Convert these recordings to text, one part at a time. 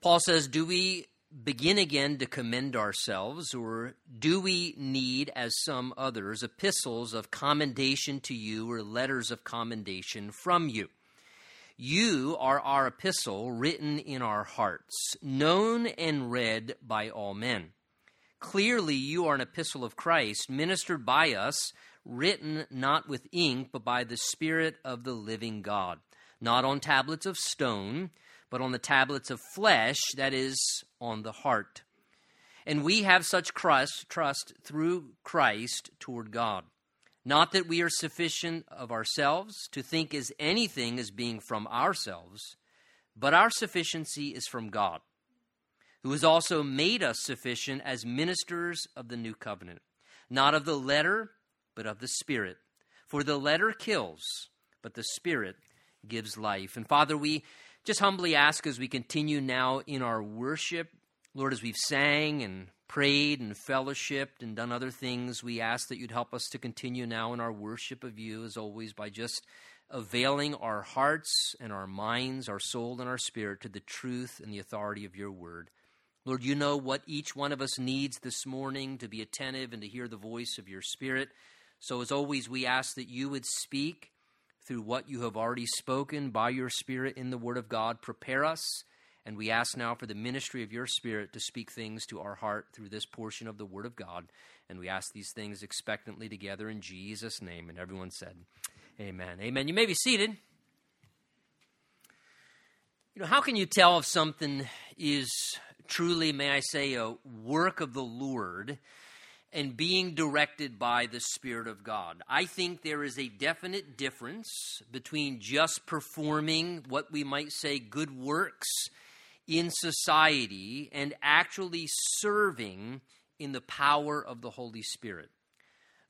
Paul says, Do we begin again to commend ourselves, or do we need, as some others, epistles of commendation to you or letters of commendation from you? You are our epistle written in our hearts, known and read by all men. Clearly, you are an epistle of Christ, ministered by us, written not with ink, but by the Spirit of the living God, not on tablets of stone, but on the tablets of flesh, that is, on the heart. And we have such trust, trust through Christ toward God. Not that we are sufficient of ourselves to think as anything as being from ourselves, but our sufficiency is from God, who has also made us sufficient as ministers of the new covenant, not of the letter, but of the Spirit. For the letter kills, but the Spirit gives life. And Father, we just humbly ask as we continue now in our worship, Lord, as we've sang and prayed and fellowshipped and done other things, we ask that you'd help us to continue now in our worship of you, as always, by just availing our hearts and our minds, our soul and our spirit to the truth and the authority of your word. Lord, you know what each one of us needs this morning to be attentive and to hear the voice of your spirit. So, as always, we ask that you would speak through what you have already spoken by your Spirit in the Word of God. Prepare us, and we ask now for the ministry of your Spirit to speak things to our heart through this portion of the Word of God. And we ask these things expectantly together in Jesus' name. And everyone said, Amen. Amen. You may be seated. You know, how can you tell if something is truly, may I say, a work of the Lord? And being directed by the Spirit of God. I think there is a definite difference between just performing what we might say good works in society and actually serving in the power of the Holy Spirit.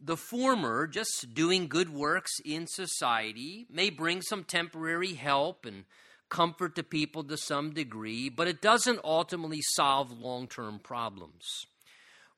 The former, just doing good works in society, may bring some temporary help and comfort to people to some degree, but it doesn't ultimately solve long term problems.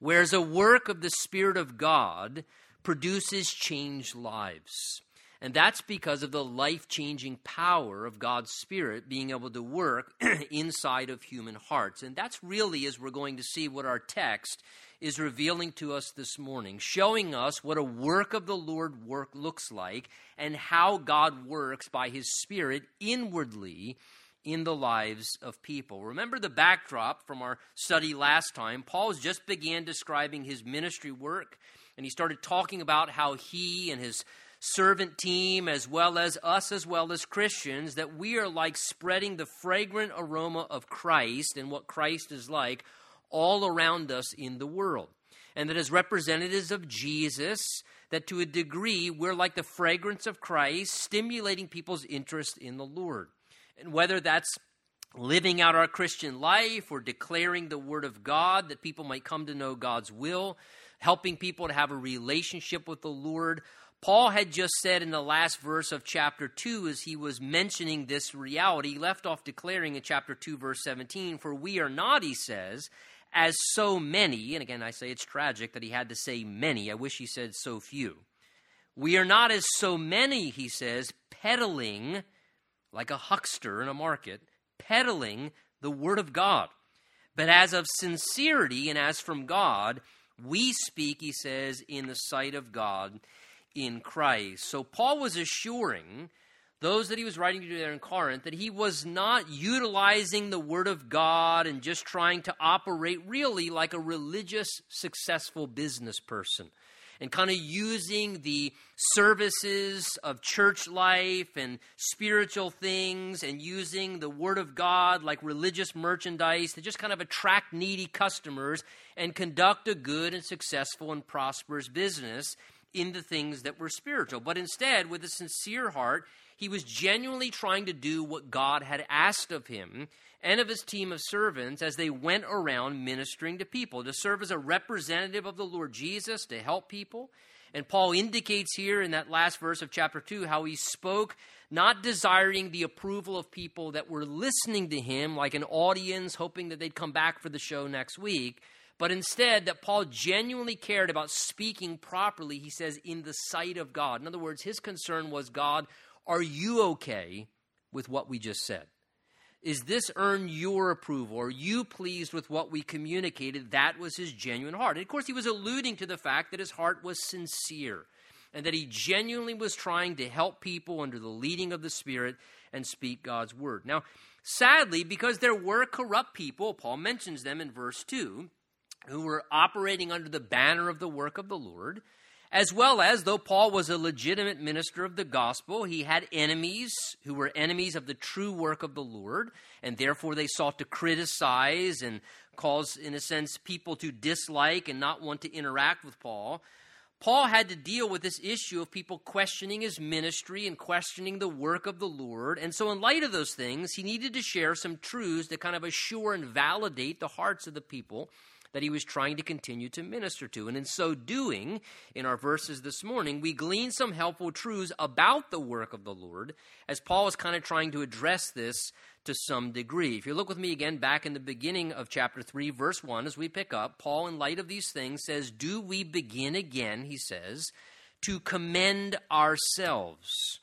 Whereas a work of the Spirit of God produces changed lives. And that's because of the life changing power of God's Spirit being able to work inside of human hearts. And that's really, as we're going to see, what our text is revealing to us this morning, showing us what a work of the Lord work looks like and how God works by his Spirit inwardly in the lives of people. Remember the backdrop from our study last time. Paul just began describing his ministry work, and he started talking about how he and his servant team, as well as us, as well as Christians, that we are like spreading the fragrant aroma of Christ and what Christ is like all around us in the world. And that as representatives of Jesus, that to a degree we're like the fragrance of Christ, stimulating people's interest in the Lord. And whether that's living out our Christian life or declaring the Word of God that people might come to know God's will, helping people to have a relationship with the Lord. Paul had just said in the last verse of chapter 2, as he was mentioning this reality, he left off declaring in chapter 2, verse 17, For we are not, he says, as so many, and again I say it's tragic that he had to say many, I wish he said so few. We are not as so many, he says, peddling like a huckster in a market, peddling the Word of God. But as of sincerity and as from God, we speak, he says, in the sight of God in Christ. So Paul was assuring those that he was writing to there in Corinth that he was not utilizing the Word of God and just trying to operate really like a religious, successful business person and kind of using the services of church life and spiritual things and using the Word of God like religious merchandise to just kind of attract needy customers and conduct a good and successful and prosperous business in the things that were spiritual. But instead, with a sincere heart, he was genuinely trying to do what God had asked of him and of his team of servants as they went around ministering to people, to serve as a representative of the Lord Jesus, to help people. And Paul indicates here in that last verse of chapter 2 how he spoke, not desiring the approval of people that were listening to him, like an audience, hoping that they'd come back for the show next week, but instead that Paul genuinely cared about speaking properly, he says, in the sight of God. In other words, his concern was God, are you okay with what we just said? Is this earn your approval? Are you pleased with what we communicated? That was his genuine heart. And of course, he was alluding to the fact that his heart was sincere and that he genuinely was trying to help people under the leading of the Spirit and speak God's word. Now, sadly, because there were corrupt people, Paul mentions them in verse 2, who were operating under the banner of the work of the Lord, as well as, though Paul was a legitimate minister of the gospel, he had enemies who were enemies of the true work of the Lord, and therefore they sought to criticize and cause, in a sense, people to dislike and not want to interact with Paul. Paul had to deal with this issue of people questioning his ministry and questioning the work of the Lord. And so, in light of those things, he needed to share some truths to kind of assure and validate the hearts of the people that he was trying to continue to minister to. And in so doing, in our verses this morning, we glean some helpful truths about the work of the Lord as Paul is kind of trying to address this to some degree. If you look with me again back in the beginning of chapter 3, verse 1, as we pick up, Paul, in light of these things, says, Do we begin again, he says, to commend ourselves?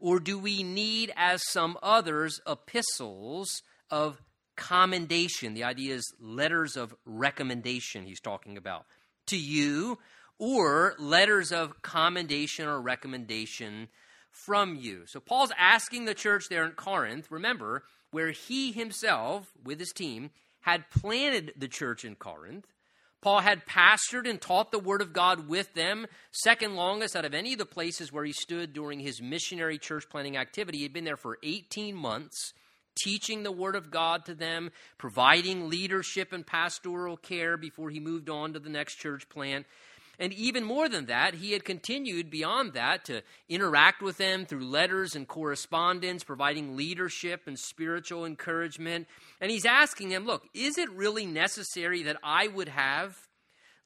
Or do we need, as some others, epistles of commendation? The idea is letters of recommendation, he's talking about. To you, or letters of commendation or recommendation from you. So Paul's asking the church there in Corinth, remember, where he himself, with his team, had planted the church in Corinth. Paul had pastored and taught the Word of God with them, second longest out of any of the places where he stood during his missionary church planting activity. He'd been there for 18 months, teaching the Word of God to them, providing leadership and pastoral care before he moved on to the next church plant. And even more than that, he had continued beyond that to interact with them through letters and correspondence, providing leadership and spiritual encouragement. And he's asking them, look, is it really necessary that I would have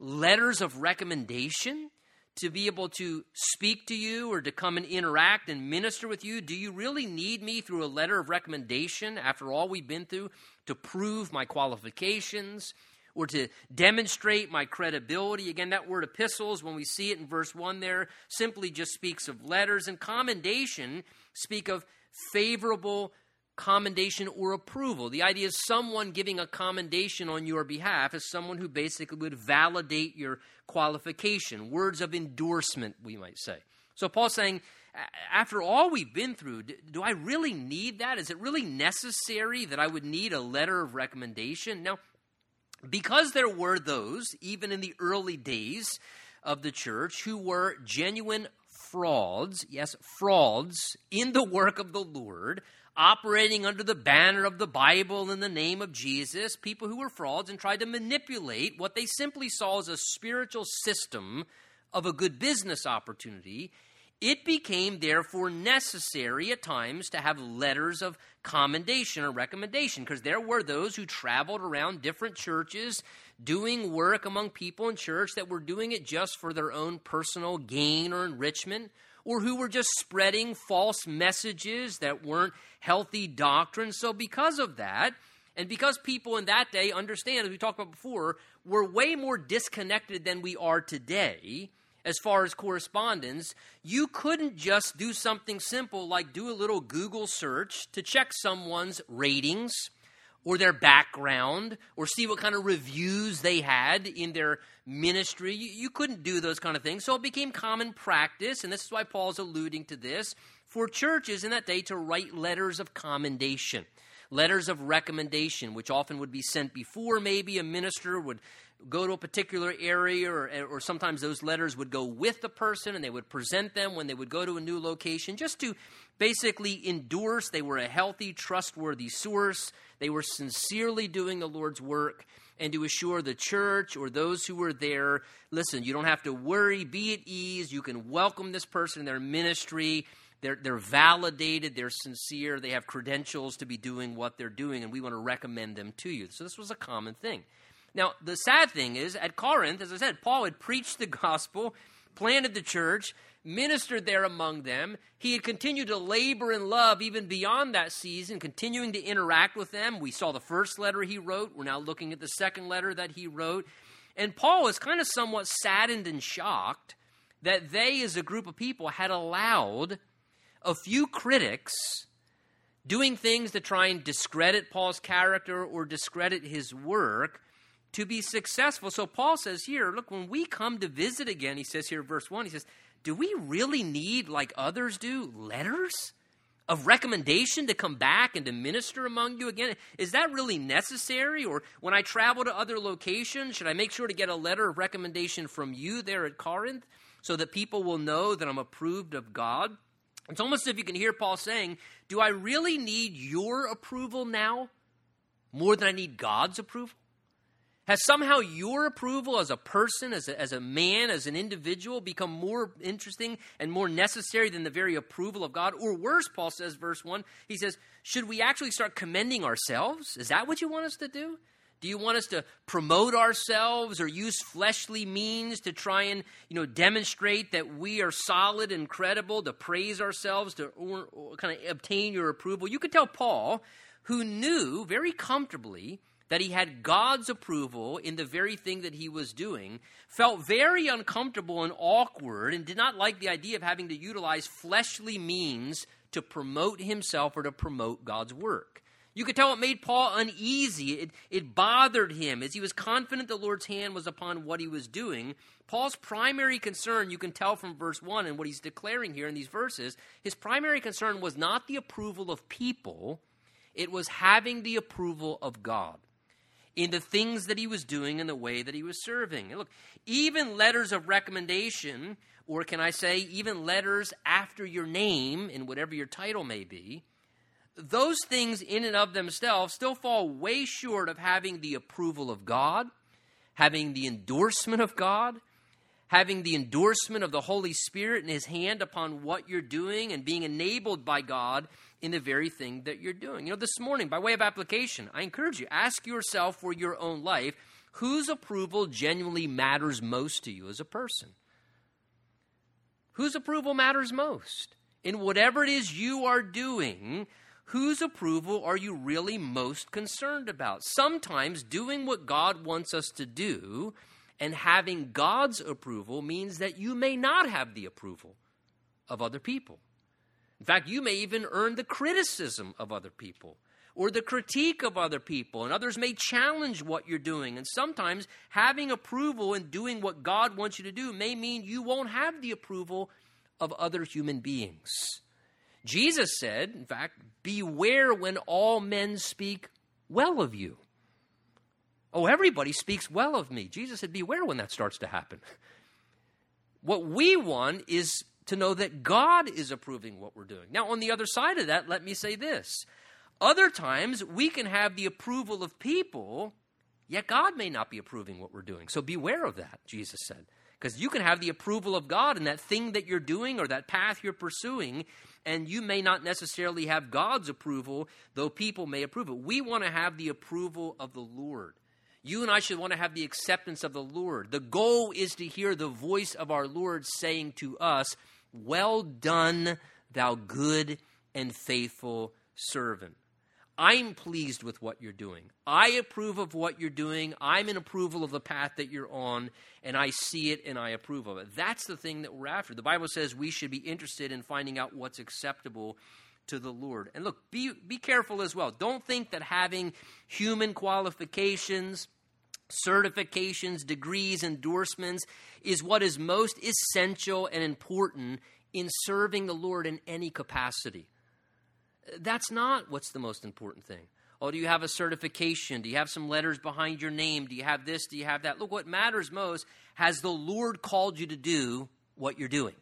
letters of recommendation? To be able to speak to you or to come and interact and minister with you? Do you really need me through a letter of recommendation after all we've been through to prove my qualifications, or to demonstrate my credibility. Again, that word epistles, when we see it in verse 1 there, simply just speaks of letters. And commendation speak of favorable commendation or approval. The idea is someone giving a commendation on your behalf is someone who basically would validate your qualification, words of endorsement, we might say. So Paul's saying, after all we've been through, do I really need that? Is it really necessary that I would need a letter of recommendation? Now, because there were those, even in the early days of the church, who were genuine frauds, yes, frauds in the work of the Lord, operating under the banner of the Bible in the name of Jesus, people who were frauds and tried to manipulate what they simply saw as a spiritual system of a good business opportunity it became, therefore, necessary at times to have letters of commendation or recommendation, because there were those who traveled around different churches doing work among people in church that were doing it just for their own personal gain or enrichment, or who were just spreading false messages that weren't healthy doctrine. So, because of that, and because people in that day understand, as we talked about before, were way more disconnected than we are today as far as correspondence, you couldn't just do something simple like do a little Google search to check someone's ratings or their background or see what kind of reviews they had in their ministry. You, you, couldn't do those kind of things. So it became common practice, and this is why Paul's alluding to this, for churches in that day to write letters of commendation. Letters of recommendation, which often would be sent before maybe a minister would go to a particular area, or, or sometimes those letters would go with the person and they would present them when they would go to a new location just to basically endorse they were a healthy, trustworthy source. They were sincerely doing the Lord's work and to assure the church or those who were there listen, you don't have to worry, be at ease. You can welcome this person in their ministry. They're, they're validated, they're sincere, they have credentials to be doing what they're doing, and we want to recommend them to you. So, this was a common thing. Now, the sad thing is, at Corinth, as I said, Paul had preached the gospel, planted the church, ministered there among them. He had continued to labor in love even beyond that season, continuing to interact with them. We saw the first letter he wrote. We're now looking at the second letter that he wrote. And Paul is kind of somewhat saddened and shocked that they, as a group of people, had allowed a few critics doing things to try and discredit Paul's character or discredit his work to be successful. So Paul says here, look, when we come to visit again, he says here, verse 1, he says, Do we really need, like others do, letters? of recommendation to come back and to minister among you again? Is that really necessary? Or when I travel to other locations, should I make sure to get a letter of recommendation from you there at Corinth so that people will know that I'm approved of God? It's almost as if you can hear Paul saying, Do I really need your approval now more than I need God's approval? Has somehow your approval as a person, as a, as a man, as an individual, become more interesting and more necessary than the very approval of God? Or worse, Paul says, verse 1, he says, Should we actually start commending ourselves? Is that what you want us to do? Do you want us to promote ourselves or use fleshly means to try and you know demonstrate that we are solid and credible, to praise ourselves, to or, or kind of obtain your approval? You could tell Paul, who knew very comfortably that he had God's approval in the very thing that he was doing, felt very uncomfortable and awkward, and did not like the idea of having to utilize fleshly means to promote himself or to promote God's work. You could tell it made Paul uneasy. It, it bothered him as he was confident the Lord's hand was upon what he was doing. Paul's primary concern, you can tell from verse 1 and what he's declaring here in these verses, his primary concern was not the approval of people, it was having the approval of God in the things that he was doing and the way that he was serving. And look, even letters of recommendation, or can I say, even letters after your name in whatever your title may be, those things in and of themselves still fall way short of having the approval of God, having the endorsement of God, having the endorsement of the Holy Spirit and His hand upon what you're doing and being enabled by God in the very thing that you're doing. You know, this morning, by way of application, I encourage you ask yourself for your own life whose approval genuinely matters most to you as a person? Whose approval matters most? In whatever it is you are doing, whose approval are you really most concerned about? Sometimes doing what God wants us to do and having God's approval means that you may not have the approval of other people. In fact, you may even earn the criticism of other people or the critique of other people, and others may challenge what you're doing. And sometimes having approval and doing what God wants you to do may mean you won't have the approval of other human beings. Jesus said, in fact, beware when all men speak well of you. Oh, everybody speaks well of me. Jesus said, beware when that starts to happen. What we want is to know that God is approving what we're doing. Now, on the other side of that, let me say this. Other times, we can have the approval of people, yet God may not be approving what we're doing. So beware of that, Jesus said. Because you can have the approval of God in that thing that you're doing or that path you're pursuing, and you may not necessarily have God's approval, though people may approve it. We want to have the approval of the Lord. You and I should want to have the acceptance of the Lord. The goal is to hear the voice of our Lord saying to us, Well done, thou good and faithful servant. I'm pleased with what you're doing. I approve of what you're doing. I'm in approval of the path that you're on, and I see it and I approve of it. That's the thing that we're after. The Bible says we should be interested in finding out what's acceptable to the Lord. And look, be, be careful as well. Don't think that having human qualifications, certifications, degrees, endorsements is what is most essential and important in serving the Lord in any capacity. That's not what's the most important thing. Oh, do you have a certification? Do you have some letters behind your name? Do you have this? Do you have that? Look, what matters most has the Lord called you to do what you're doing?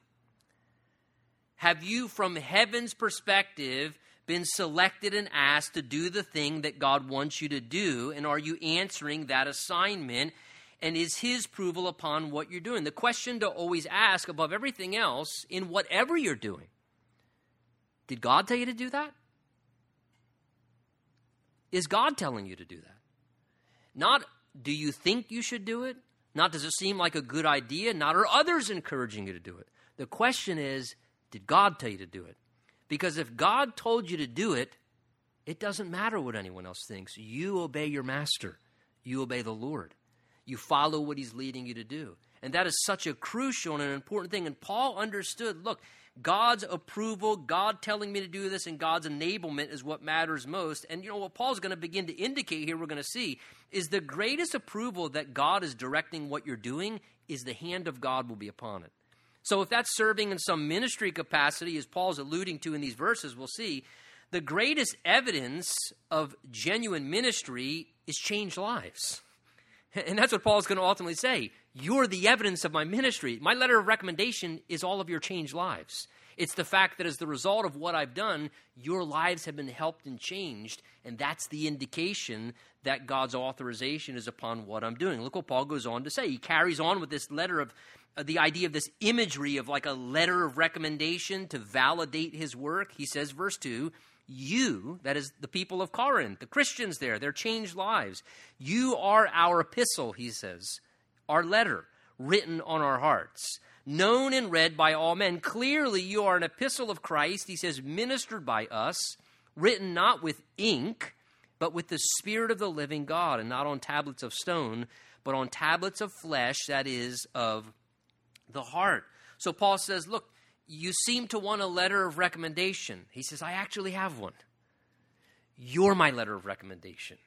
Have you, from heaven's perspective, been selected and asked to do the thing that God wants you to do? And are you answering that assignment? And is His approval upon what you're doing? The question to always ask above everything else in whatever you're doing did God tell you to do that? Is God telling you to do that? Not do you think you should do it? Not does it seem like a good idea? Not are others encouraging you to do it? The question is, did God tell you to do it? Because if God told you to do it, it doesn't matter what anyone else thinks. You obey your master, you obey the Lord, you follow what he's leading you to do. And that is such a crucial and an important thing. And Paul understood look, God's approval, God telling me to do this, and God's enablement is what matters most. And you know what Paul's going to begin to indicate here, we're going to see, is the greatest approval that God is directing what you're doing is the hand of God will be upon it. So if that's serving in some ministry capacity, as Paul's alluding to in these verses, we'll see, the greatest evidence of genuine ministry is changed lives. And that's what Paul's going to ultimately say. You're the evidence of my ministry. My letter of recommendation is all of your changed lives. It's the fact that as the result of what I've done, your lives have been helped and changed, and that's the indication that God's authorization is upon what I'm doing. Look what Paul goes on to say. He carries on with this letter of uh, the idea of this imagery of like a letter of recommendation to validate his work. He says, verse 2 you, that is the people of Corinth, the Christians there, their changed lives, you are our epistle, he says, our letter written on our hearts, known and read by all men. Clearly, you are an epistle of Christ, he says, ministered by us, written not with ink, but with the Spirit of the living God, and not on tablets of stone, but on tablets of flesh, that is, of the heart. So Paul says, Look, you seem to want a letter of recommendation. He says, I actually have one. You're my letter of recommendation.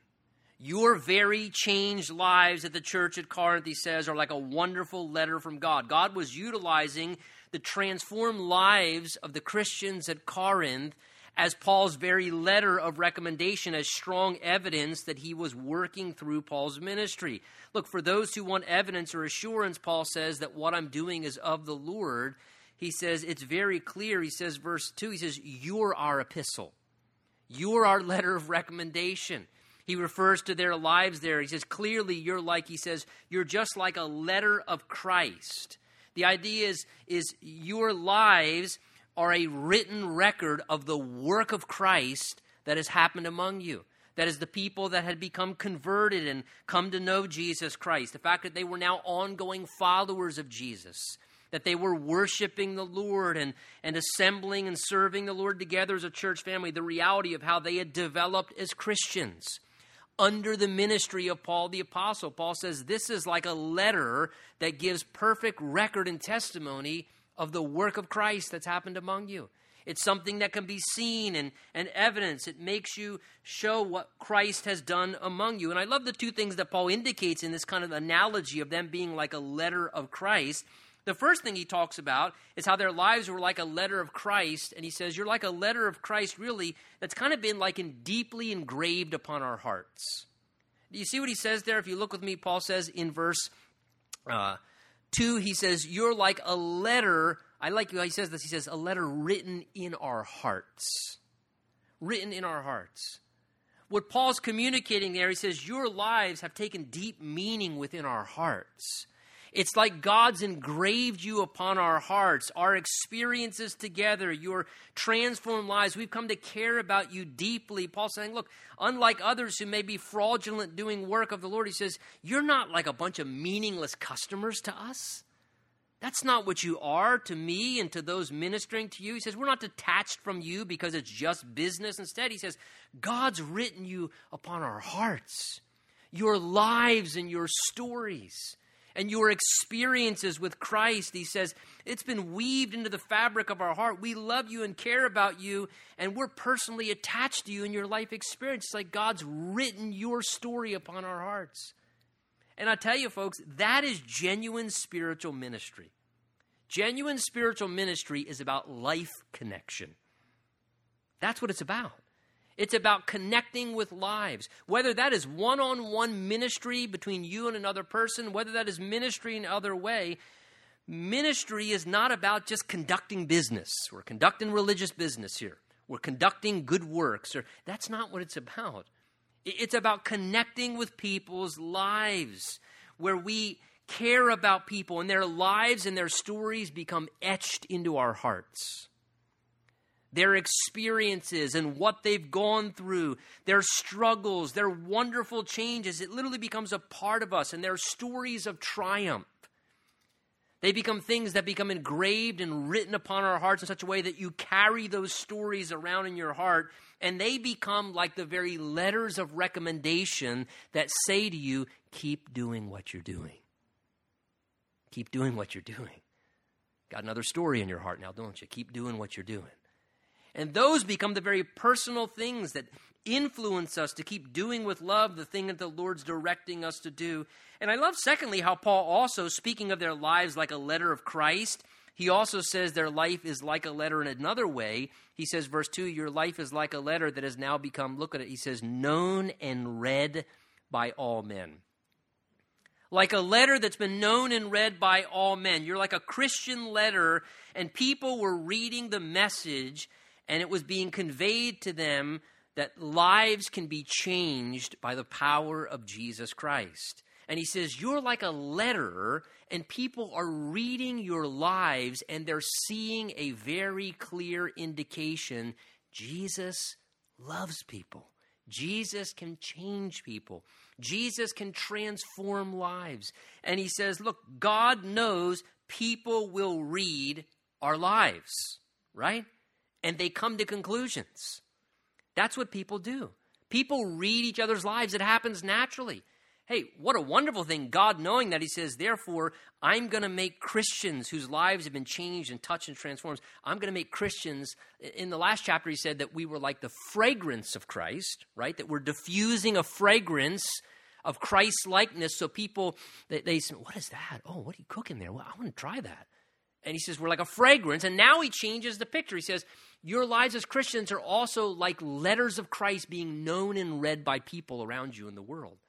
Your very changed lives at the church at Corinth, he says, are like a wonderful letter from God. God was utilizing the transformed lives of the Christians at Corinth as Paul's very letter of recommendation, as strong evidence that he was working through Paul's ministry. Look, for those who want evidence or assurance, Paul says that what I'm doing is of the Lord he says, it's very clear. He says, verse 2, he says, You're our epistle. You're our letter of recommendation. He refers to their lives there. He says, Clearly, you're like, he says, you're just like a letter of Christ. The idea is, is your lives are a written record of the work of Christ that has happened among you. That is, the people that had become converted and come to know Jesus Christ. The fact that they were now ongoing followers of Jesus that they were worshiping the Lord and, and assembling and serving the Lord together as a church family, the reality of how they had developed as Christians under the ministry of Paul the Apostle. Paul says this is like a letter that gives perfect record and testimony of the work of Christ that's happened among you. It's something that can be seen and, and evidence. It makes you show what Christ has done among you. And I love the two things that Paul indicates in this kind of analogy of them being like a letter of Christ. The first thing he talks about is how their lives were like a letter of Christ. And he says, You're like a letter of Christ, really, that's kind of been like in deeply engraved upon our hearts. Do you see what he says there? If you look with me, Paul says in verse uh, 2, he says, You're like a letter. I like how he says this. He says, A letter written in our hearts. Written in our hearts. What Paul's communicating there, he says, Your lives have taken deep meaning within our hearts. It's like God's engraved you upon our hearts, our experiences together, your transformed lives. We've come to care about you deeply. Paul's saying, look, unlike others who may be fraudulent doing work of the Lord, he says, you're not like a bunch of meaningless customers to us. That's not what you are to me and to those ministering to you. He says, We're not detached from you because it's just business. Instead, he says, God's written you upon our hearts, your lives and your stories and your experiences with Christ. He says, it's been weaved into the fabric of our heart. We love you and care about you, and we're personally attached to you in your life experience. It's like God's written your story upon our hearts. And I tell you, folks, that is genuine spiritual ministry. Genuine spiritual ministry is about life connection. That's what it's about. It's about connecting with lives. Whether that is one on one ministry between you and another person, whether that is ministry in other way, ministry is not about just conducting business. We're conducting religious business here. We're conducting good works. Or that's not what it's about. It's about connecting with people's lives where we care about people and their lives and their stories become etched into our hearts their experiences and what they've gone through, their struggles, their wonderful changes. It literally becomes a part of us and their stories of triumph. They become things that become engraved and written upon our hearts in such a way that you carry those stories around in your heart, and they become like the very letters of recommendation that say to you, keep doing what you're doing. Keep doing what you're doing. Got another story in your heart now, don't you? Keep doing what you're doing. And those become the very personal things that influence us to keep doing with love the thing that the Lord's directing us to do. And I love, secondly, how Paul also, speaking of their lives like a letter of Christ, he also says their life is like a letter in another way. He says, verse 2, your life is like a letter that has now become, look at it, he says, known and read by all men. Like a letter that's been known and read by all men. You're like a Christian letter, and people were reading the message, and it was being conveyed to them that lives can be changed by the power of Jesus Christ. And he says, You're like a letter, and people are reading your lives, and they're seeing a very clear indication Jesus loves people. Jesus can change people. Jesus can transform lives. And he says, Look, God knows people will read our lives, right? And they come to conclusions. That's what people do. People read each other's lives, it happens naturally. Hey, what a wonderful thing, God knowing that He says, therefore, I'm going to make Christians whose lives have been changed and touched and transformed. I'm going to make Christians. In the last chapter, He said that we were like the fragrance of Christ, right? That we're diffusing a fragrance of Christ's likeness so people, they, they say, What is that? Oh, what are you cooking there? Well, I want to try that. And He says, We're like a fragrance. And now He changes the picture. He says, Your lives as Christians are also like letters of Christ being known and read by people around you in the world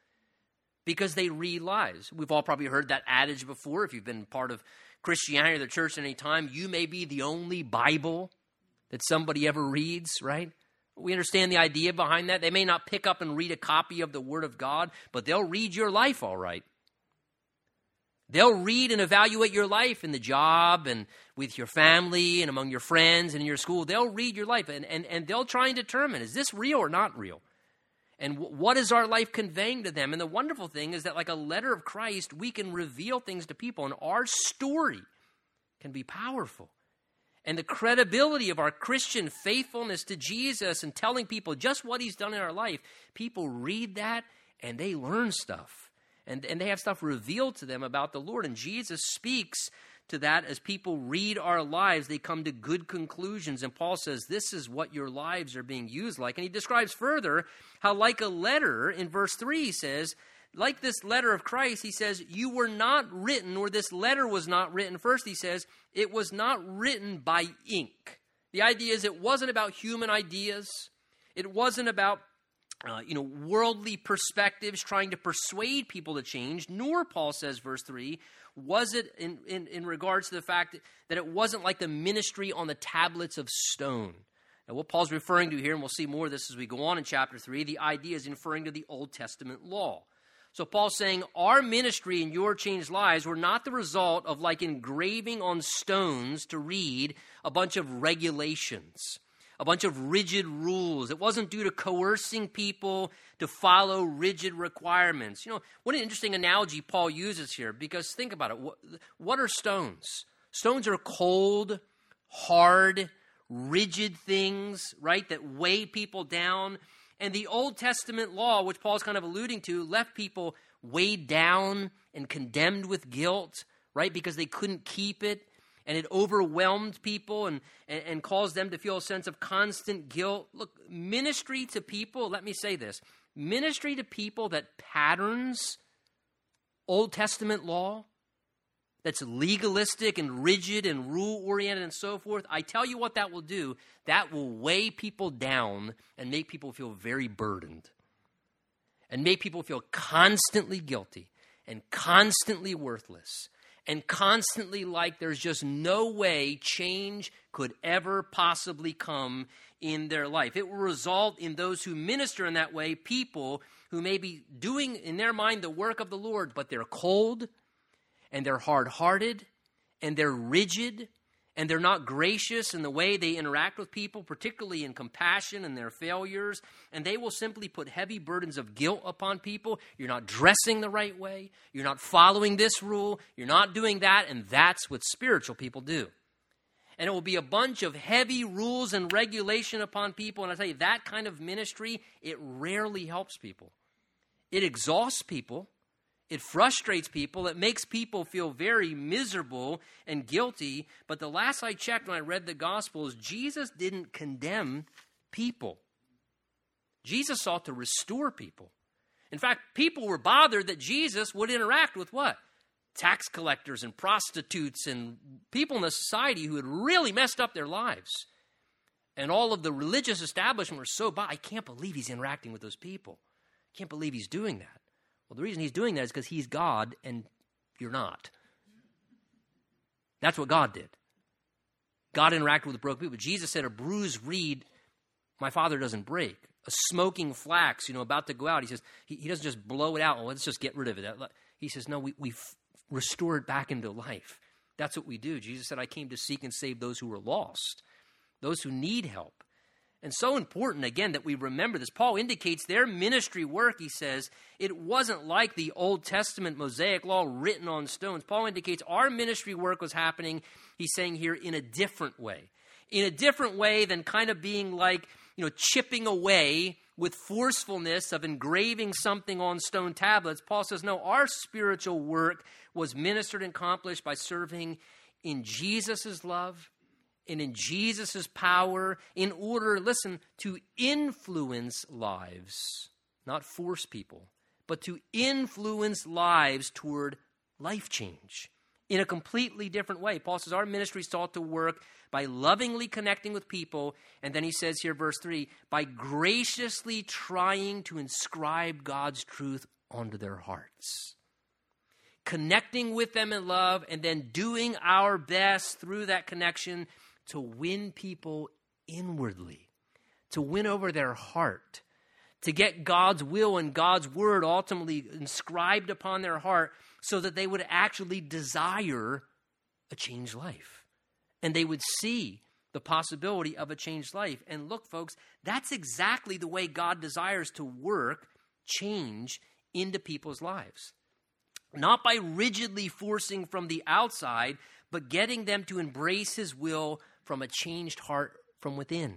because they read lives. We've all probably heard that adage before. If you've been part of Christianity or the church at any time, you may be the only Bible that somebody ever reads, right? We understand the idea behind that. They may not pick up and read a copy of the Word of God, but they'll read your life all right. They'll read and evaluate your life in the job and with your family and among your friends and in your school. They'll read your life and, and, and they'll try and determine is this real or not real? And w- what is our life conveying to them? And the wonderful thing is that, like a letter of Christ, we can reveal things to people, and our story can be powerful. And the credibility of our Christian faithfulness to Jesus and telling people just what he's done in our life, people read that and they learn stuff. And, and they have stuff revealed to them about the Lord. And Jesus speaks to that as people read our lives, they come to good conclusions. And Paul says, This is what your lives are being used like. And he describes further how, like a letter, in verse 3, he says, like this letter of Christ, he says, You were not written, or this letter was not written. First, he says, It was not written by ink. The idea is it wasn't about human ideas, it wasn't about uh, you know, worldly perspectives trying to persuade people to change, nor, Paul says, verse 3, was it in, in, in regards to the fact that it wasn't like the ministry on the tablets of stone. Now, what Paul's referring to here, and we'll see more of this as we go on in chapter 3, the idea is referring to the Old Testament law. So Paul's saying our ministry and your changed lives were not the result of like engraving on stones to read a bunch of regulations a bunch of rigid rules. It wasn't due to coercing people to follow rigid requirements. You know, what an interesting analogy Paul uses here because think about it. What, are stones? Stones are cold, hard, rigid things, right, that weigh people down. And the Old Testament law, which Paul's kind of alluding to, left people weighed down and condemned with guilt, right, because they couldn't keep it and it overwhelmed people and, and, and, caused them to feel a sense of constant guilt. Look, ministry to people, let me say this ministry to people that patterns Old Testament law, that's legalistic and rigid and rule oriented and so forth, I tell you what that will do. That will weigh people down and make people feel very burdened and make people feel constantly guilty and constantly worthless and constantly like there's just no way change could ever possibly come in their life. It will result in those who minister in that way, people who may be doing in their mind the work of the Lord, but they're cold and they're hard hearted and they're rigid and they're not gracious in the way they interact with people, particularly in compassion and their failures, and they will simply put heavy burdens of guilt upon people. You're not dressing the right way, you're not following this rule, you're not doing that, and that's what spiritual people do. And it will be a bunch of heavy rules and regulation upon people. And I tell you, that kind of ministry, it rarely helps people. It exhausts people, It frustrates people. It makes people feel very miserable and guilty. But the last I checked when I read the Gospels, Jesus didn't condemn people. Jesus sought to restore people. In fact, people were bothered that Jesus would interact with what? Tax collectors and prostitutes and people in the society who had really messed up their lives. And all of the religious establishment were so bothered. I can't believe he's interacting with those people. I can't believe he's doing that. Well, the reason he's doing that is because he's God and you're not. That's what God did. God interacted with broken people. Jesus said, A bruised reed my father doesn't break. A smoking flax, you know, about to go out. He says, He, he doesn't just blow it out. Well, let's just get rid of it. He says, No, we, we restore it back into life. That's what we do. Jesus said, I came to seek and save those who were lost, those who need help. And so important, again, that we remember this. Paul indicates their ministry work, he says, it wasn't like the Old Testament Mosaic law written on stones. Paul indicates our ministry work was happening, he's saying here, in a different way. In a different way than kind of being like, you know, chipping away with forcefulness of engraving something on stone tablets. Paul says, no, our spiritual work was ministered and accomplished by serving in Jesus' love and in Jesus' power in order, listen, to influence lives, not force people, but to influence lives toward life change in a completely different way. Paul says our ministry sought to work by lovingly connecting with people. And then he says here, verse 3, by graciously trying to inscribe God's truth onto their hearts connecting with them in love, and then doing our best through that connection to win people inwardly, to win over their heart, to get God's will and God's word ultimately inscribed upon their heart so that they would actually desire a changed life. And they would see the possibility of a changed life. And look, folks, that's exactly the way God desires to work change into people's lives. Not by rigidly forcing from the outside, but getting them to embrace His will from a changed heart from within.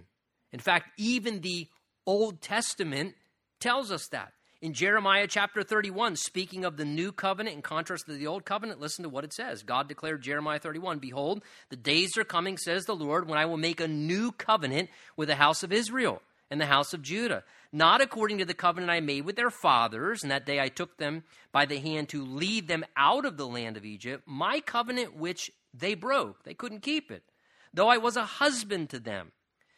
In fact, even the Old Testament tells us that. In Jeremiah chapter 31, speaking of the new covenant in contrast to the old covenant, listen to what it says. God declared Jeremiah 31 Behold, the days are coming, says the Lord, when I will make a new covenant with the house of Israel and the house of Judah, not according to the covenant I made with their fathers, and that day I took them by the hand to lead them out of the land of Egypt, my covenant which they broke. They couldn't keep it though I was a husband to them,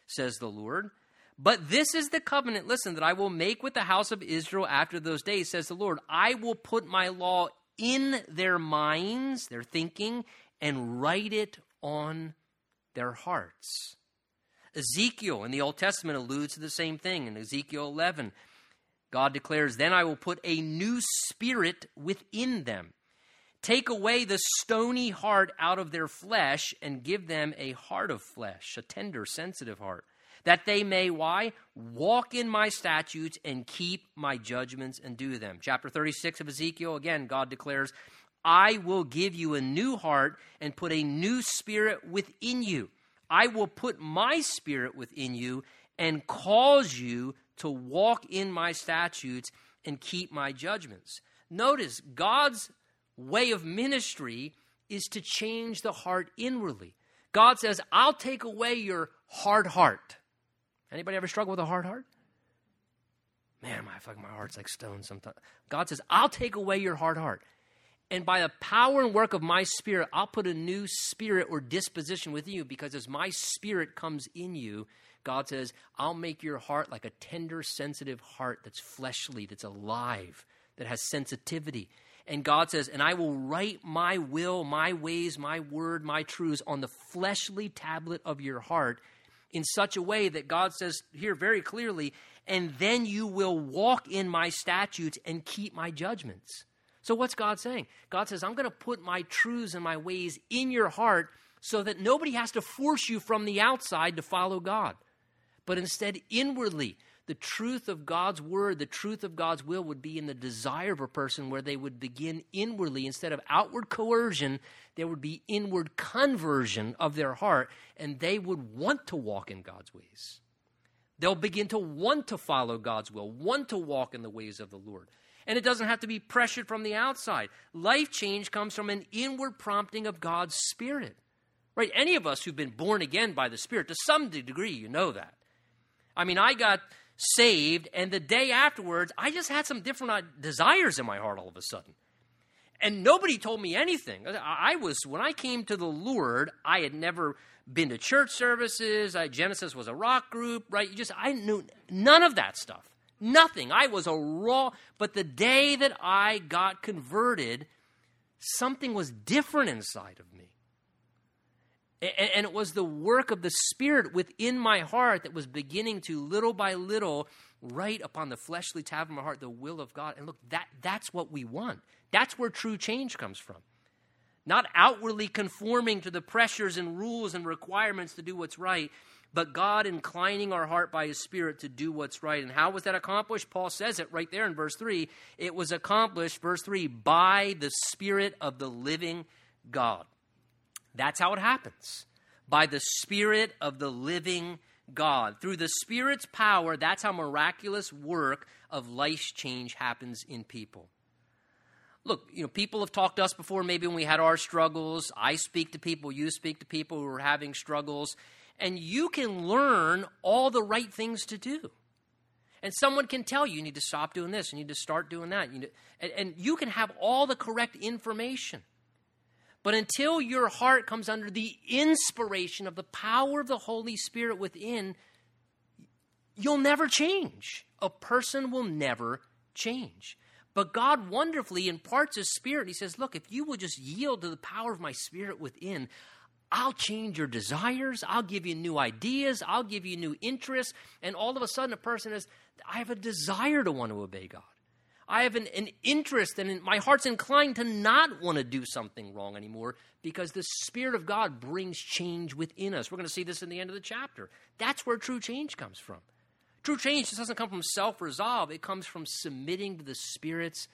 says the Lord. But this is the covenant, listen, that I will make with the house of Israel after those days, says the Lord. I will put my law in their minds, their thinking, and write it on their hearts. Ezekiel in the Old Testament alludes to the same thing. In Ezekiel 11, God declares, Then I will put a new spirit within them Take away the stony heart out of their flesh and give them a heart of flesh, a tender, sensitive heart, that they may, why? Walk in my statutes and keep my judgments and do them. Chapter 36 of Ezekiel, again, God declares, I will give you a new heart and put a new spirit within you. I will put my spirit within you and cause you to walk in my statutes and keep my judgments. Notice God's way of ministry is to change the heart inwardly. God says, I'll take away your hard heart. Anybody ever struggle with a hard heart? Man, my, fuck, my heart's like stone sometimes. God says, I'll take away your hard heart. And by the power and work of my spirit, I'll put a new spirit or disposition within you because as my spirit comes in you, God says, I'll make your heart like a tender, sensitive heart that's fleshly, that's alive, that has sensitivity. And God says, And I will write my will, my ways, my word, my truths on the fleshly tablet of your heart in such a way that God says here very clearly, and then you will walk in my statutes and keep my judgments. So, what's God saying? God says, I'm going to put my truths and my ways in your heart so that nobody has to force you from the outside to follow God, but instead inwardly the truth of God's word, the truth of God's will would be in the desire of a person where they would begin inwardly, instead of outward coercion, there would be inward conversion of their heart, and they would want to walk in God's ways. They'll begin to want to follow God's will, want to walk in the ways of the Lord. And it doesn't have to be pressured from the outside. Life change comes from an inward prompting of God's Spirit. Right? Any of us who've been born again by the Spirit, to some degree, you know that. I mean, I got saved, and the day afterwards, I just had some different uh, desires in my heart all of a sudden. And nobody told me anything. I was, when I came to the Lord, I had never been to church services. I, Genesis was a rock group, right? You just, I knew none of that stuff. Nothing. I was a raw, but the day that I got converted, something was different inside of me. And it was the work of the Spirit within my heart that was beginning to, little by little, write upon the fleshly tab of my heart the will of God. And look, that, that's what we want. That's where true change comes from. Not outwardly conforming to the pressures and rules and requirements to do what's right, but God inclining our heart by His Spirit to do what's right. And how was that accomplished? Paul says it right there in verse 3. It was accomplished, verse 3, by the Spirit of the living God. That's how it happens by the Spirit of the living God. Through the Spirit's power, that's how miraculous work of life change happens in people. Look, you know, people have talked to us before, maybe when we had our struggles. I speak to people, you speak to people who are having struggles, and you can learn all the right things to do. And someone can tell you, you need to stop doing this, you need to start doing that. You to, and, and you can have all the correct information. But until your heart comes under the inspiration of the power of the Holy Spirit within, you'll never change. A person will never change. But God wonderfully imparts His Spirit. He says, Look, if you will just yield to the power of my Spirit within, I'll change your desires. I'll give you new ideas. I'll give you new interests. And all of a sudden, a person is, I have a desire to want to obey God. I have an, an interest and my heart's inclined to not want to do something wrong anymore because the Spirit of God brings change within us. We're going to see this in the end of the chapter. That's where true change comes from. True change just doesn't come from self resolve, it comes from submitting to the Spirit's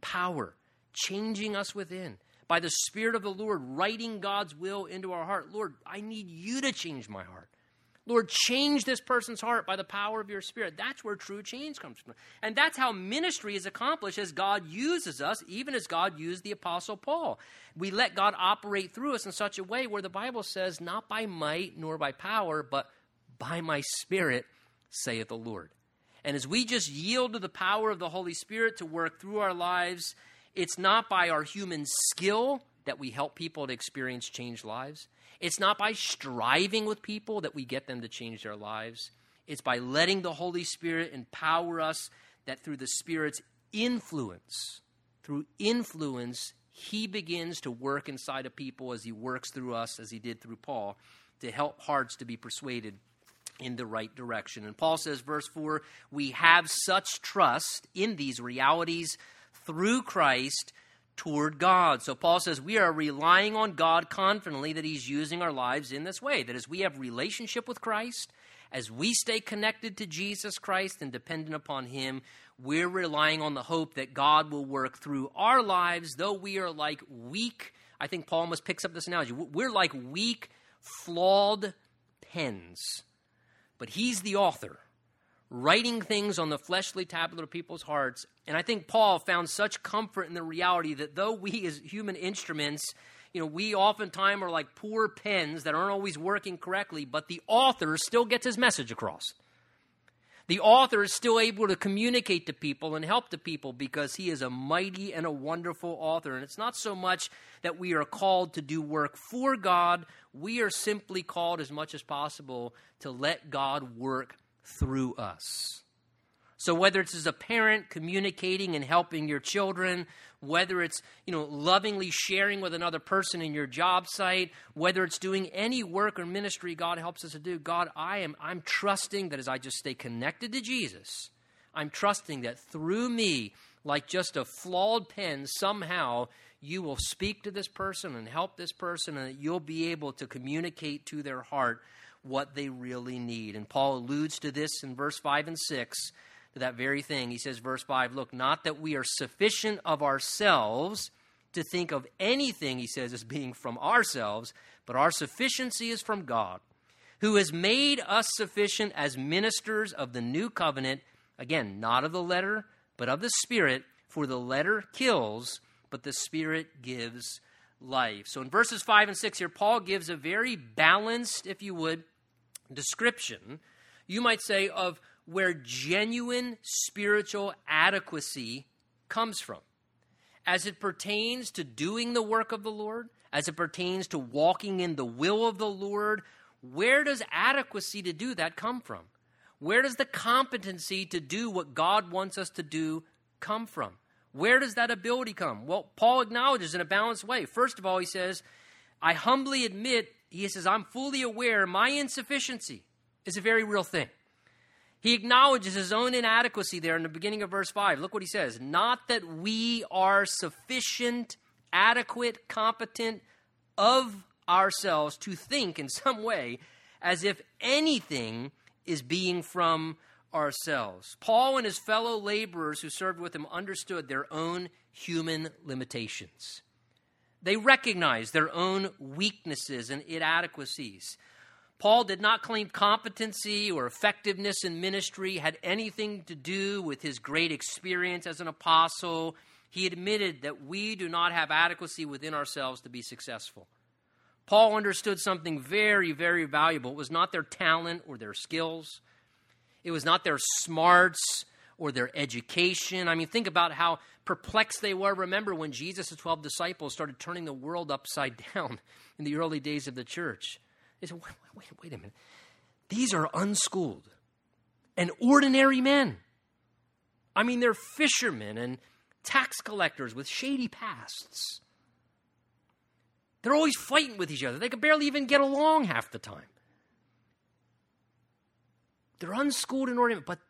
power, changing us within. By the Spirit of the Lord, writing God's will into our heart. Lord, I need you to change my heart. Lord, change this person's heart by the power of your Spirit. That's where true change comes from. And that's how ministry is accomplished as God uses us, even as God used the Apostle Paul. We let God operate through us in such a way where the Bible says, not by might nor by power, but by my Spirit, saith the Lord. And as we just yield to the power of the Holy Spirit to work through our lives, it's not by our human skill that we help people to experience changed lives. It's not by striving with people that we get them to change their lives. It's by letting the Holy Spirit empower us that through the Spirit's influence, through influence, He begins to work inside of people as He works through us, as He did through Paul, to help hearts to be persuaded in the right direction. And Paul says, verse 4, we have such trust in these realities through Christ toward God. So Paul says we are relying on God confidently that he's using our lives in this way. That as we have relationship with Christ, as we stay connected to Jesus Christ and dependent upon him, we're relying on the hope that God will work through our lives, though we are like weak. I think Paul almost picks up this analogy. We're like weak, flawed pens, but he's the author writing things on the fleshly tablet of people's hearts. And I think Paul found such comfort in the reality that though we as human instruments, you know, we oftentimes are like poor pens that aren't always working correctly, but the author still gets his message across. The author is still able to communicate to people and help the people because he is a mighty and a wonderful author. And it's not so much that we are called to do work for God, we are simply called as much as possible to let God work through us. So whether it's as a parent communicating and helping your children, whether it's, you know, lovingly sharing with another person in your job site, whether it's doing any work or ministry God helps us to do, God, I am I'm trusting that as I just stay connected to Jesus, I'm trusting that through me, like just a flawed pen, somehow you will speak to this person and help this person, and that you'll be able to communicate to their heart what they really need. And Paul alludes to this in verse 5 and 6 to that very thing. He says, verse 5, look, not that we are sufficient of ourselves to think of anything, he says, as being from ourselves, but our sufficiency is from God, who has made us sufficient as ministers of the new covenant, again, not of the letter, but of the Spirit, For the letter kills, but the Spirit gives life. So in verses 5 and 6 here, Paul gives a very balanced, if you would, description, you might say, of where genuine spiritual adequacy comes from. As it pertains to doing the work of the Lord, as it pertains to walking in the will of the Lord, where does adequacy to do that come from? Where does the competency to do what God wants us to do come from? Where does that ability come? Well, Paul acknowledges in a balanced way. First of all, he says, I humbly admit, he says, I'm fully aware my insufficiency is a very real thing. He acknowledges his own inadequacy there in the beginning of verse 5. Look what he says Not that we are sufficient, adequate, competent of ourselves to think in some way as if anything is being from ourselves. Paul and his fellow laborers who served with him understood their own human limitations. They recognized their own weaknesses and inadequacies. Paul did not claim competency or effectiveness in ministry had anything to do with his great experience as an apostle. He admitted that we do not have adequacy within ourselves to be successful. Paul understood something very, very valuable. It was not their talent or their skills, it was not their smarts or their education. I mean, think about how perplexed they were. Remember when Jesus' 12 disciples started turning the world upside down in the early days of the church? They said, wait, wait, wait a minute. These are unschooled and ordinary men. I mean, they're fishermen and tax collectors with shady pasts. They're always fighting with each other. They can barely even get along half the time. They're unschooled and ordinary, but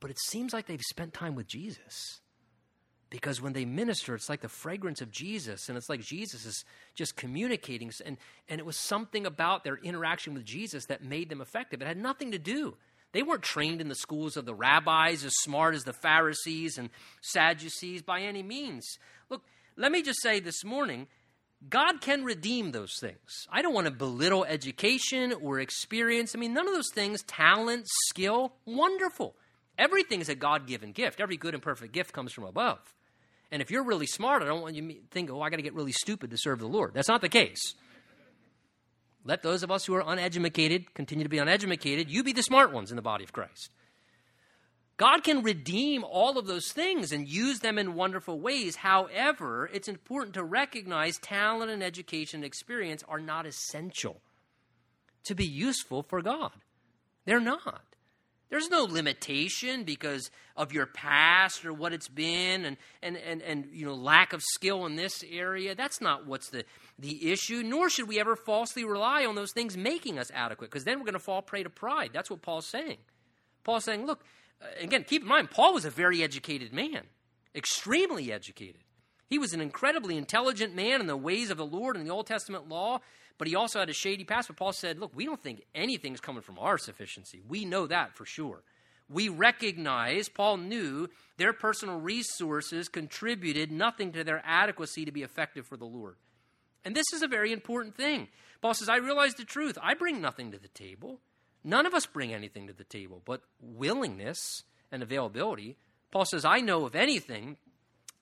but it seems like they've spent time with Jesus. Because when they minister, it's like the fragrance of Jesus, and it's like Jesus is just communicating. And, and it was something about their interaction with Jesus that made them effective. It had nothing to do. They weren't trained in the schools of the rabbis, as smart as the Pharisees and Sadducees by any means. Look, let me just say this morning God can redeem those things. I don't want to belittle education or experience. I mean, none of those things, talent, skill, wonderful. Everything is a God given gift. Every good and perfect gift comes from above. And if you're really smart, I don't want you to think, oh, I got to get really stupid to serve the Lord. That's not the case. Let those of us who are uneducated continue to be uneducated. You be the smart ones in the body of Christ. God can redeem all of those things and use them in wonderful ways. However, it's important to recognize talent and education and experience are not essential to be useful for God. They're not. There's no limitation because of your past or what it's been and, and, and, and you know lack of skill in this area. That's not what's the, the issue, nor should we ever falsely rely on those things making us adequate, because then we're going to fall prey to pride. That's what Paul's saying. Paul's saying, look, uh, again, keep in mind, Paul was a very educated man, extremely educated. He was an incredibly intelligent man in the ways of the Lord and the Old Testament law, but he also had a shady past. But Paul said, Look, we don't think anything's coming from our sufficiency. We know that for sure. We recognize, Paul knew, their personal resources contributed nothing to their adequacy to be effective for the Lord. And this is a very important thing. Paul says, I realize the truth. I bring nothing to the table. None of us bring anything to the table, but willingness and availability. Paul says, I know of anything,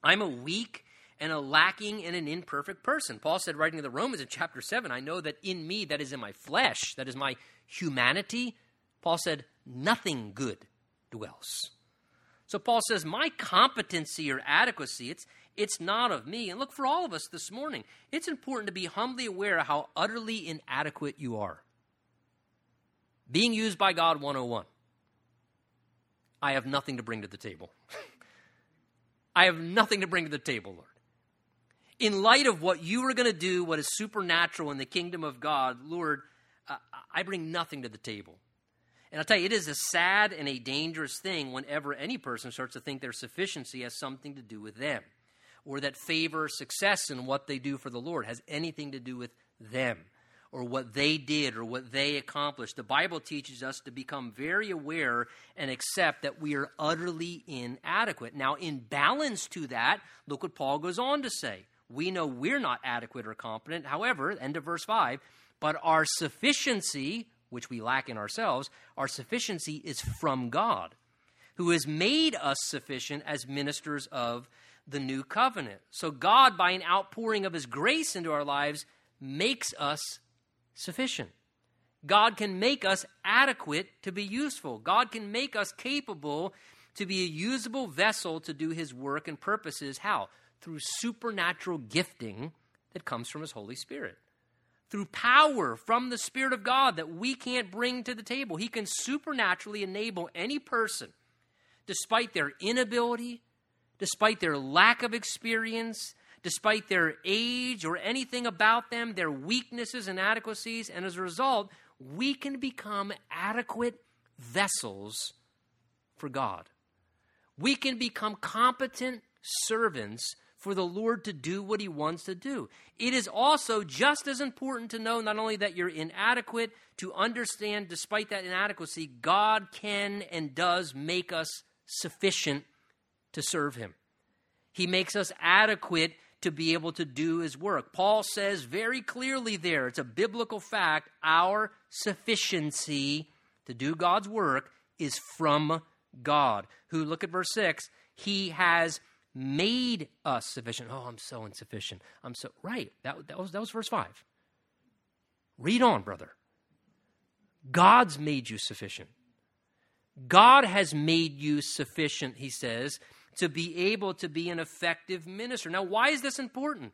I'm a weak and a lacking and an imperfect person. Paul said, writing to the Romans in chapter 7, I know that in me, that is in my flesh, that is my humanity, Paul said, nothing good dwells. So Paul says, my competency or adequacy, it's, it's not of me. And look, for all of us this morning, it's important to be humbly aware of how utterly inadequate you are. Being used by God 101. I have nothing to bring to the table. I have nothing to bring to the table, Lord. In light of what you are going to do, what is supernatural in the kingdom of God, Lord, uh, I bring nothing to the table. And I'll tell you, it is a sad and a dangerous thing whenever any person starts to think their sufficiency has something to do with them, or that favor, success in what they do for the Lord has anything to do with them or what they did or what they accomplished. The Bible teaches us to become very aware and accept that we are utterly inadequate. Now, in balance to that, look what Paul goes on to say. We know we're not adequate or competent. However, end of verse 5, but our sufficiency, which we lack in ourselves, our sufficiency is from God. who has made us sufficient as ministers of the new covenant. So, God, by an outpouring of his grace into our lives, makes us sufficient. God can make us adequate to be useful. God can make us capable to be a usable vessel to do his work and purposes. How? Through supernatural gifting that comes from his Holy Spirit. Through power from the Spirit of God that we can't bring to the table. He can supernaturally enable any person, despite their inability, despite their lack of experience, despite their age or anything about them, their weaknesses and inadequacies, and as a result, we can become adequate vessels for God. We can become competent servants for the Lord to do what He wants to do. It is also just as important to know not only that you're inadequate, to understand, despite that inadequacy, God can and does make us sufficient to serve Him. He makes us adequate to be able to do his work. Paul says very clearly there, it's a biblical fact, our sufficiency to do God's work is from God, who, look at verse 6, he has made us sufficient. Oh, I'm so insufficient. I'm so, right. That, that, was, that was verse 5. Read on, brother. God's made you sufficient. God has made you sufficient, he says, to be able to be an effective minister. Now, why is this important?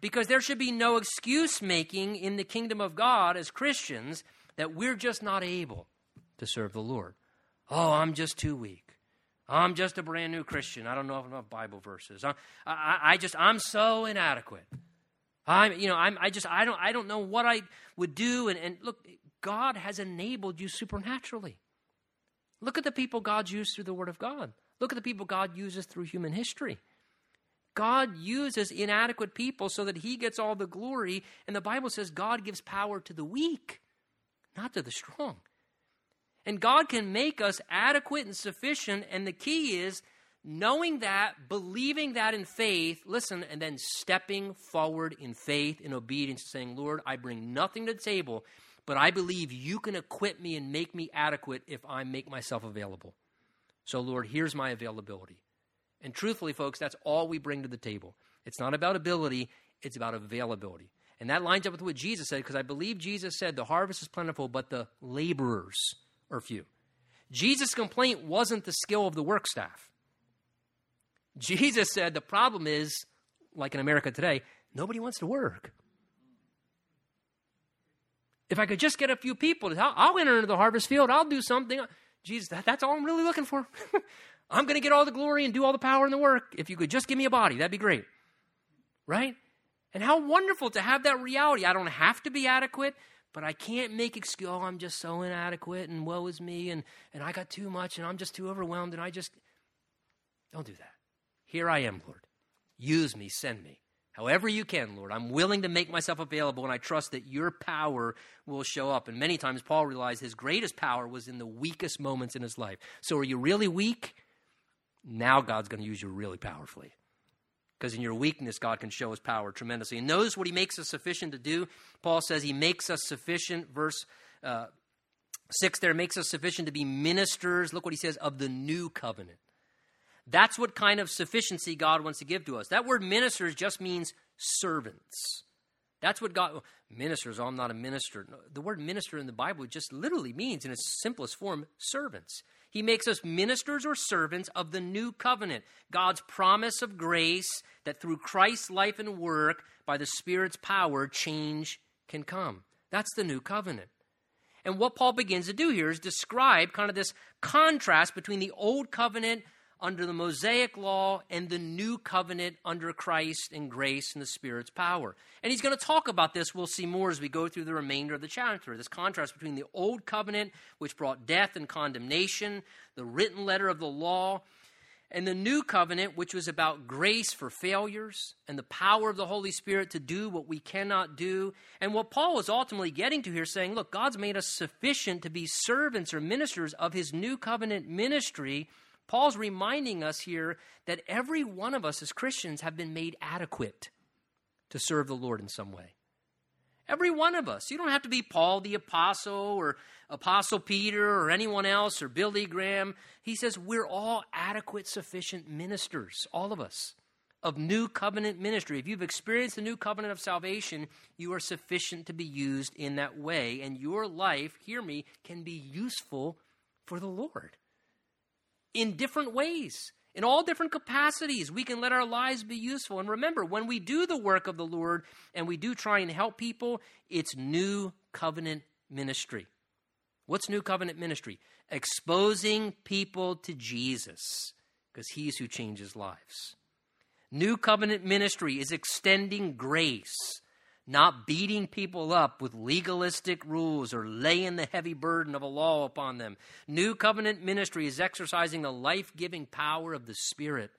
Because there should be no excuse making in the kingdom of God as Christians that we're just not able to serve the Lord. Oh, I'm just too weak. I'm just a brand new Christian. I don't know enough Bible verses. I, I, I just, I'm so inadequate. I'm, you know, I'm, I just, I don't, I don't know what I would do. And, and look, God has enabled you supernaturally. Look at the people God's used through the Word of God. Look at the people God uses through human history. God uses inadequate people so that he gets all the glory. And the Bible says God gives power to the weak, not to the strong. And God can make us adequate and sufficient. And the key is knowing that, believing that in faith, listen, and then stepping forward in faith, in obedience, saying, Lord, I bring nothing to the table, but I believe you can equip me and make me adequate if I make myself available. So, Lord, here's my availability. And truthfully, folks, that's all we bring to the table. It's not about ability, it's about availability. And that lines up with what Jesus said, because I believe Jesus said, The harvest is plentiful, but the laborers are few. Jesus' complaint wasn't the skill of the work staff. Jesus said the problem is, like in America today, nobody wants to work. If I could just get a few people, I'll, I'll enter into the harvest field, I'll do something. Jesus, that, that's all I'm really looking for. I'm going to get all the glory and do all the power and the work. If you could just give me a body, that'd be great. Right? And how wonderful to have that reality. I don't have to be adequate, but I can't make excuse. Oh, I'm just so inadequate and woe is me and, and I got too much and I'm just too overwhelmed and I just. Don't do that. Here I am, Lord. Use me, send me. However, you can, Lord. I'm willing to make myself available, and I trust that your power will show up. And many times, Paul realized his greatest power was in the weakest moments in his life. So, are you really weak? Now, God's going to use you really powerfully. Because in your weakness, God can show his power tremendously. And notice what he makes us sufficient to do. Paul says he makes us sufficient, verse uh, 6 there, makes us sufficient to be ministers. Look what he says of the new covenant. That's what kind of sufficiency God wants to give to us. That word ministers just means servants. That's what God ministers. Oh, I'm not a minister. The word minister in the Bible just literally means, in its simplest form, servants. He makes us ministers or servants of the new covenant, God's promise of grace that through Christ's life and work, by the Spirit's power, change can come. That's the new covenant. And what Paul begins to do here is describe kind of this contrast between the old covenant under the Mosaic law and the new covenant under Christ and grace and the Spirit's power. And he's going to talk about this. We'll see more as we go through the remainder of the chapter. This contrast between the old covenant, which brought death and condemnation, the written letter of the law, and the new covenant, which was about grace for failures and the power of the Holy Spirit to do what we cannot do. And what Paul was ultimately getting to here, saying, look, God's made us sufficient to be servants or ministers of his new covenant ministry Paul's reminding us here that every one of us as Christians have been made adequate to serve the Lord in some way. Every one of us. You don't have to be Paul the Apostle or Apostle Peter or anyone else or Billy Graham. He says we're all adequate, sufficient ministers, all of us, of new covenant ministry. If you've experienced the new covenant of salvation, you are sufficient to be used in that way. And your life, hear me, can be useful for the Lord in different ways. In all different capacities, we can let our lives be useful. And remember, when we do the work of the Lord and we do try and help people, it's new covenant ministry. What's new covenant ministry? Exposing people to Jesus, because he's who changes lives. New covenant ministry is extending grace, not beating people up with legalistic rules or laying the heavy burden of a law upon them. New covenant ministry is exercising the life giving power of the Spirit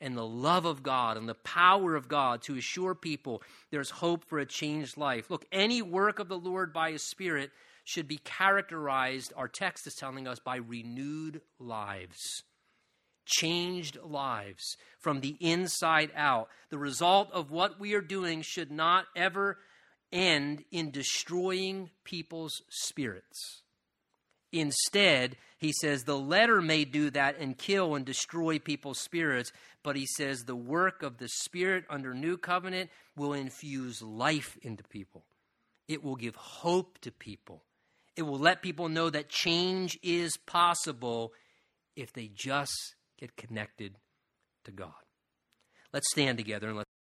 and the love of God and the power of God to assure people there's hope for a changed life. Look, any work of the Lord by His Spirit should be characterized, our text is telling us, by renewed lives. Changed lives from the inside out. The result of what we are doing should not ever end in destroying people's spirits. Instead, he says the letter may do that and kill and destroy people's spirits, but he says the work of the Spirit under new covenant will infuse life into people. It will give hope to people. It will let people know that change is possible if they just get connected to God. Let's stand together and let's